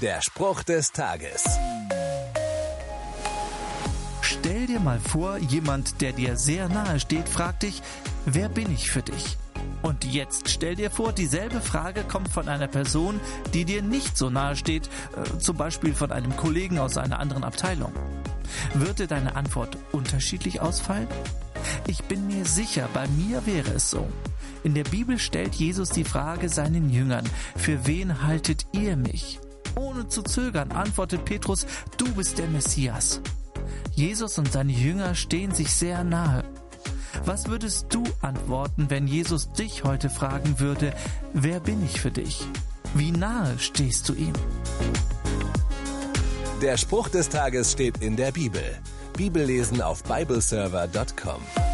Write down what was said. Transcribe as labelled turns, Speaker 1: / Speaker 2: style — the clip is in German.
Speaker 1: Der Spruch des Tages.
Speaker 2: Stell dir mal vor, jemand, der dir sehr nahe steht, fragt dich, wer bin ich für dich? Und jetzt stell dir vor, dieselbe Frage kommt von einer Person, die dir nicht so nahe steht, äh, zum Beispiel von einem Kollegen aus einer anderen Abteilung. Würde deine Antwort unterschiedlich ausfallen? Ich bin mir sicher, bei mir wäre es so. In der Bibel stellt Jesus die Frage seinen Jüngern, für wen haltet ihr mich? Ohne zu zögern antwortet Petrus, du bist der Messias. Jesus und seine Jünger stehen sich sehr nahe. Was würdest du antworten, wenn Jesus dich heute fragen würde, wer bin ich für dich? Wie nahe stehst du ihm?
Speaker 1: Der Spruch des Tages steht in der Bibel. Bibellesen auf bibleserver.com.